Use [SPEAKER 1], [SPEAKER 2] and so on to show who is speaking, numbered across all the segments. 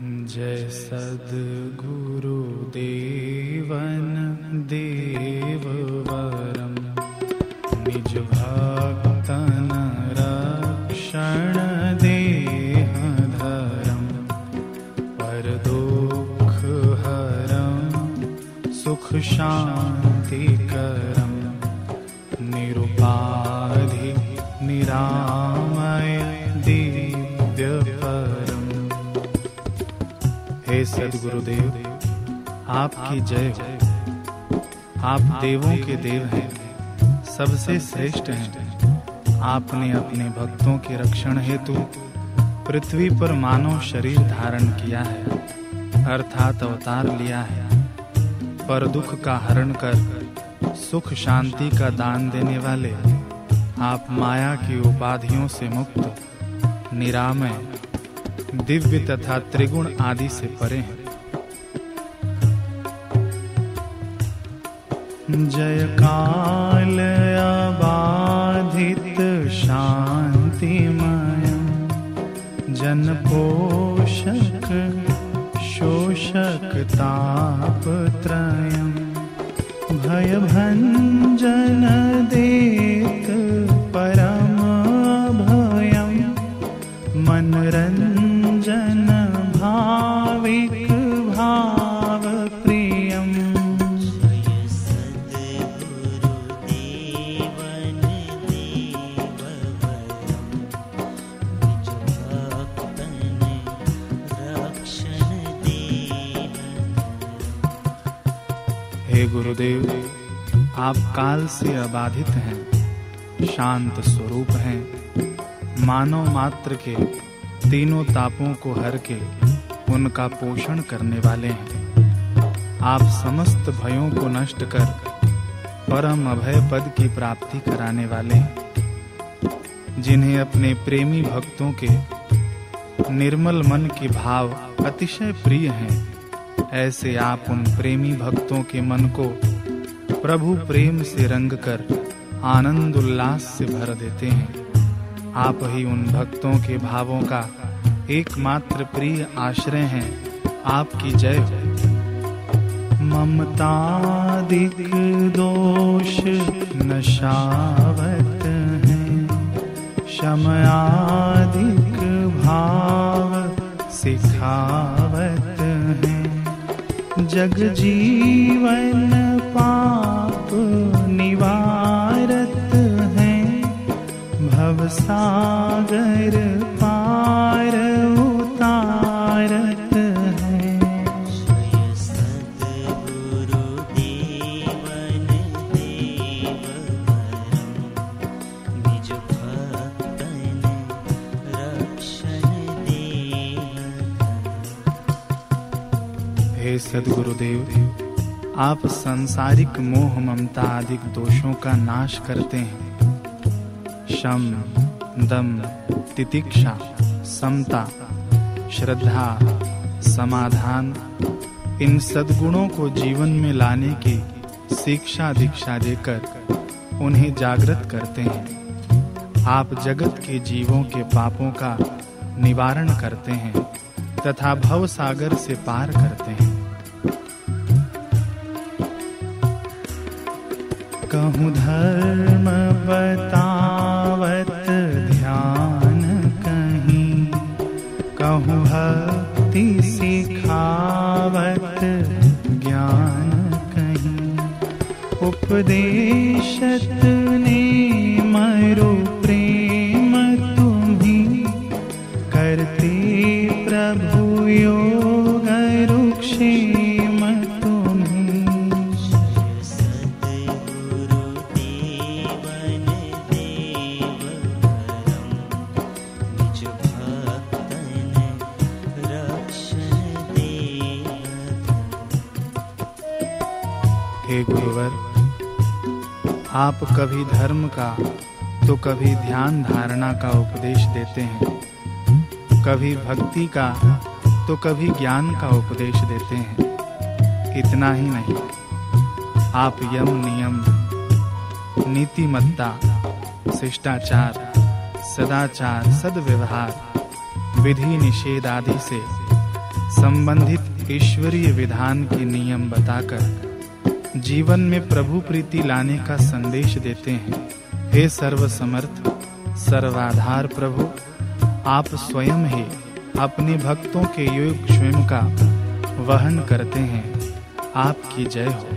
[SPEAKER 1] जय सद्गुरु निज भक्तं रक्षण देहधरम् दुःखर सुख निरुपाधि निरा सदगुरुदेव आपकी जय हो। आप देवों के देव हैं। सबसे श्रेष्ठ हैं। आपने अपने भक्तों के रक्षण हेतु पृथ्वी पर मानव शरीर धारण किया है। अर्थात अवतार लिया है। पर दुख का हरण कर सुख शांति का दान देने वाले आप माया की उपाधियों से मुक्त निरामय दिव्य तथा त्रिगुण आदि से परे हैं। जय काल अबाधित शांतिमय जन पोषक शोषक भय भंजन देत परम भयम् मनरंजन भाविक भाव प्रियम्। हे गुरुदेव, आप काल से अबाधित हैं, शांत स्वरूप हैं, मानव मात्र के तीनों तापों को हर के उनका पोषण करने वाले हैं। आप समस्त भयों को नष्ट कर परम अभय पद की प्राप्ति कराने वाले हैं। जिन्हें अपने प्रेमी भक्तों के निर्मल मन के भाव अतिशय प्रिय हैं, ऐसे आप उन प्रेमी भक्तों के मन को प्रभु प्रेम से रंग कर आनंद उल्लास से भर देते हैं। आप ही उन भक्तों के भावों का एकमात्र प्रिय आश्रय हैं। आपकी जय। हो ममतादिक दोष नशावत हैं। शमयादिक भाव सिखावत है। जग जीवन पाप निवारत हैं। भव सदगुरुदेव आप सांसारिक मोह ममता आदि दोषों का नाश करते हैं। शम, दम, तितिक्षा, समता, श्रद्धा, समाधान, इन सद्गुणों को जीवन में लाने की शिक्षा दीक्षा देकर उन्हें जागृत करते हैं। आप जगत के जीवों के पापों का निवारण करते हैं तथा भव सागर से पार करते हैं। कहूँ धर्म बतावत ध्यान कहीं। कहूँ भक्ति सिखावत ज्ञान कहीं। उपदेशत आप कभी धर्म का तो कभी ध्यान धारणा का उपदेश देते हैं। कभी भक्ति का तो कभी ज्ञान का उपदेश देते हैं। इतना ही नहीं, आप यम नियम, नीतिमत्ता, शिष्टाचार, सदाचार, सदव्यवहार, विधि निषेध आदि से संबंधित ईश्वरीय विधान के नियम बताकर जीवन में प्रभु प्रीति लाने का संदेश देते हैं। हे सर्वसमर्थ, सर्वाधार प्रभु, आप स्वयं ही अपने भक्तों के योग स्वयं का वहन करते हैं। आपकी जय हो।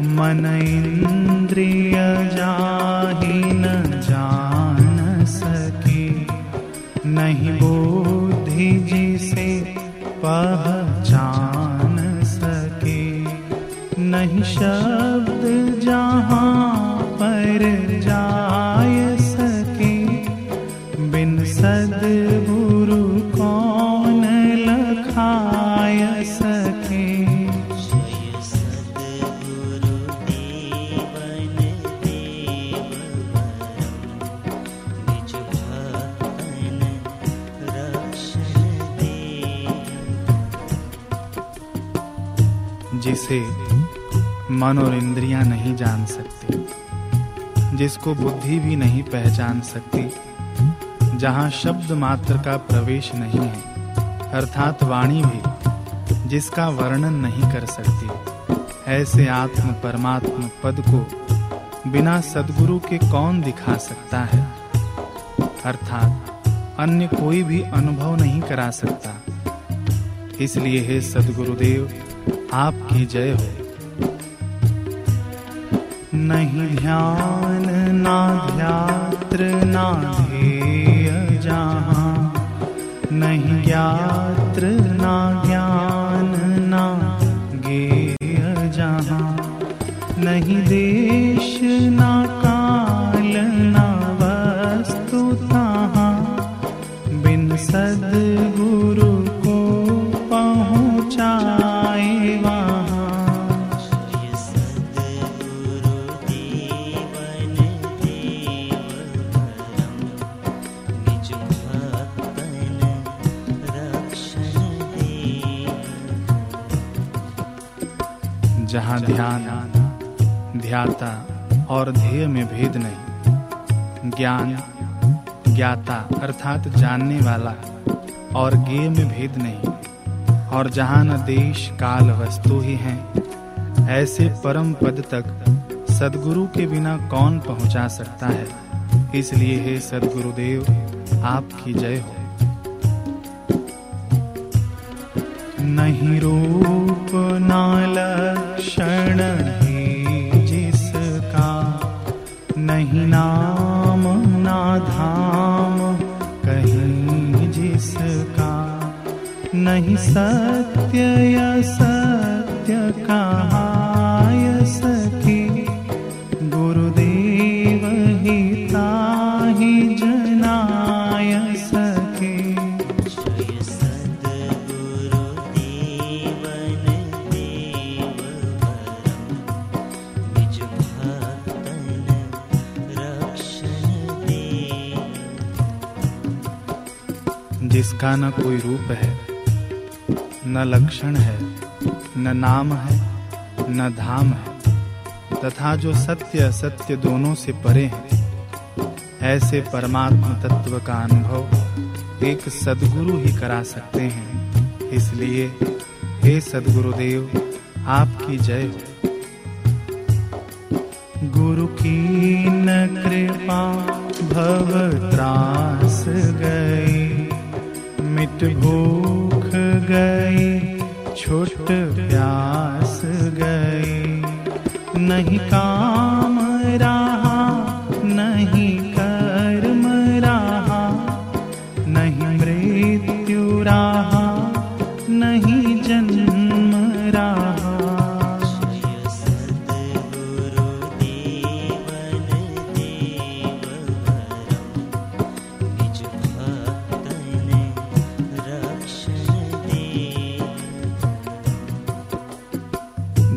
[SPEAKER 1] मन इंद्रिय न जान सके, नहीं बुद्धि जिसे पहचान। नहीं शब्द जहाँ पर जाय सके। बिन सदगुरु कौन लखाय सके? जिसे मन और इंद्रियाँ नहीं जान सकती, जिसको बुद्धि भी नहीं पहचान सकती, जहाँ शब्द मात्र का प्रवेश नहीं है, अर्थात वाणी भी, जिसका वर्णन नहीं कर सकती। ऐसे आत्म परमात्म पद को बिना सदगुरु के कौन दिखा सकता है? अर्थात अन्य कोई भी अनुभव नहीं करा सकता। इसलिए हे सदगुरुदेव, आपकी जय हो। नहीं ध्यान, ना ध्यात्र, ना ध्येय जहाँ। नहीं ज्ञात्र, ना ज्ञान, ना गेय जहाँ। नहीं देश जहाँ ध्यान, ध्याता और ध्येय में भेद नहीं, ज्ञान, ज्ञाता अर्थात जानने वाला और गेय में भेद नहीं। और जहाँ न देश, काल, वस्तु ही हैं, ऐसे परम पद तक सदगुरु के बिना कौन पहुँचा सकता है? इसलिए हे सदगुरुदेव, आपकी जय हो। नहीं रूप ना लक्षण है जिसका नहीं नाम ना धाम कहीं जिसका नहीं सत्य या सत्य जिसका न कोई रूप है, न लक्षण है, न नाम है, न धाम है, तथा जो सत्य असत्य दोनों से परे हैं, ऐसे परमात्म तत्व का अनुभव एक सदगुरु ही करा सकते हैं। इसलिए हे सदगुरुदेव, आपकी जय हो। गुरु की न कृपा, भव त्रास गई मिट भूख गई छुट प्यास गई नहीं काम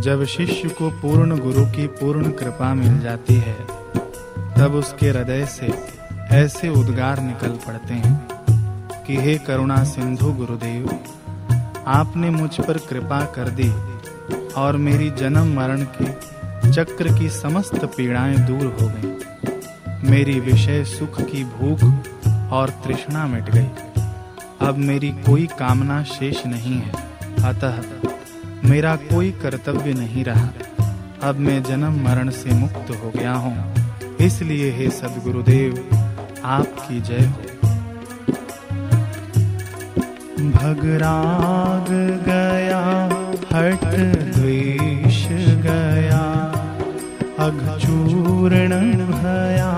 [SPEAKER 1] जब शिष्य को पूर्ण गुरु की पूर्ण कृपा मिल जाती है, तब उसके हृदय से ऐसे उद्गार निकल पड़ते हैं कि, हे करुणा सिंधु गुरुदेव, आपने मुझ पर कृपा कर दी और मेरी जन्म मरण के चक्र की समस्त पीड़ाएँ दूर हो गईं। मेरी विषय सुख की भूख और तृष्णा मिट गई। अब मेरी कोई कामना शेष नहीं है। अतः मेरा कोई कर्तव्य नहीं रहा। अब मैं जन्म मरण से मुक्त हो गया हूँ। इसलिए हे सदगुरुदेव, आपकी जय हो। भगराग गया हट द्वेष गया, अघचूर्ण भया,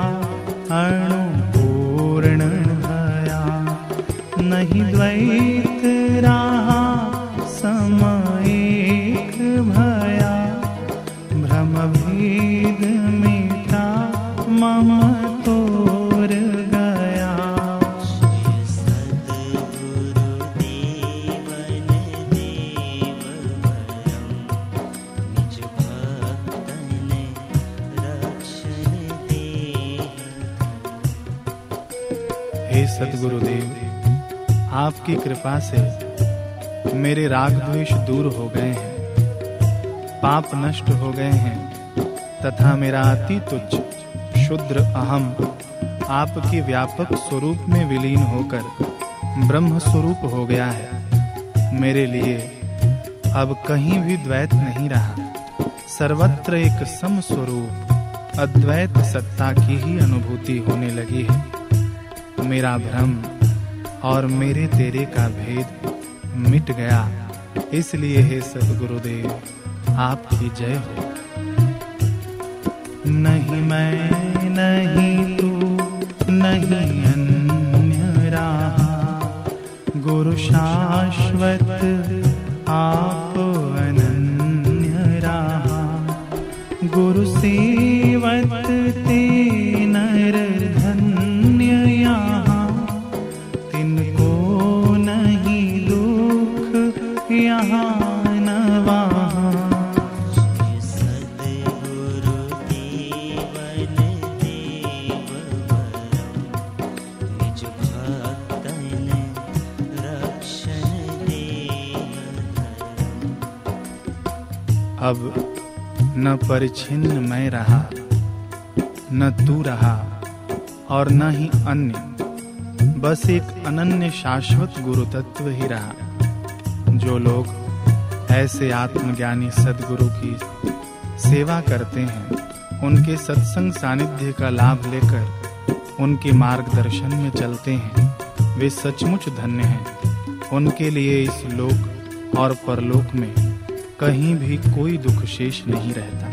[SPEAKER 1] अणुपूर्ण भया, नहीं द्वैत आपकी कृपा से मेरे राग द्वेष दूर हो गए हैं। पाप नष्ट हो गए हैं। तथा मेरा अति तुच्छ, शुद्र अहम, आपके व्यापक स्वरूप में विलीन होकर ब्रह्म स्वरूप हो गया है। मेरे लिए अब कहीं भी द्वैत नहीं रहा। सर्वत्र एक सम स्वरूप अद्वैत सत्ता की ही अनुभूति होने लगी है। मेरा भ्रम और मेरे तेरे का भेद मिट गया। इसलिए हे सदगुरुदेव आपकी जय हो। नहीं मैं नहीं तू नहीं अन्य रहा। गुरु शाश्वत, आप अनन्य रहा। गुरु सेवत तिनको नहीं दुख यहाँ अब न परिच्छिन्न मैं रहा, न तू रहा, और न ही अन्य। बस एक अनन्य शाश्वत गुरु तत्व ही रहा, जो लोग ऐसे आत्मज्ञानी सदगुरु की सेवा करते हैं, उनके सत्संग सानिध्य का लाभ लेकर उनके मार्गदर्शन में चलते हैं। वे सचमुच धन्य हैं। उनके लिए इस लोक और परलोक में कहीं भी कोई दुख शेष नहीं रहता।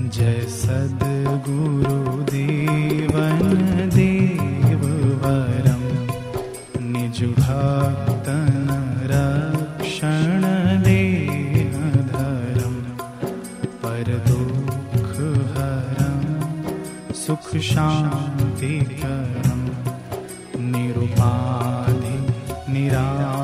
[SPEAKER 1] जय सदगुरु देवन देव। वरं भक्ता रक्षण देहधरम् दुःखर सुख निरुपाधि निरा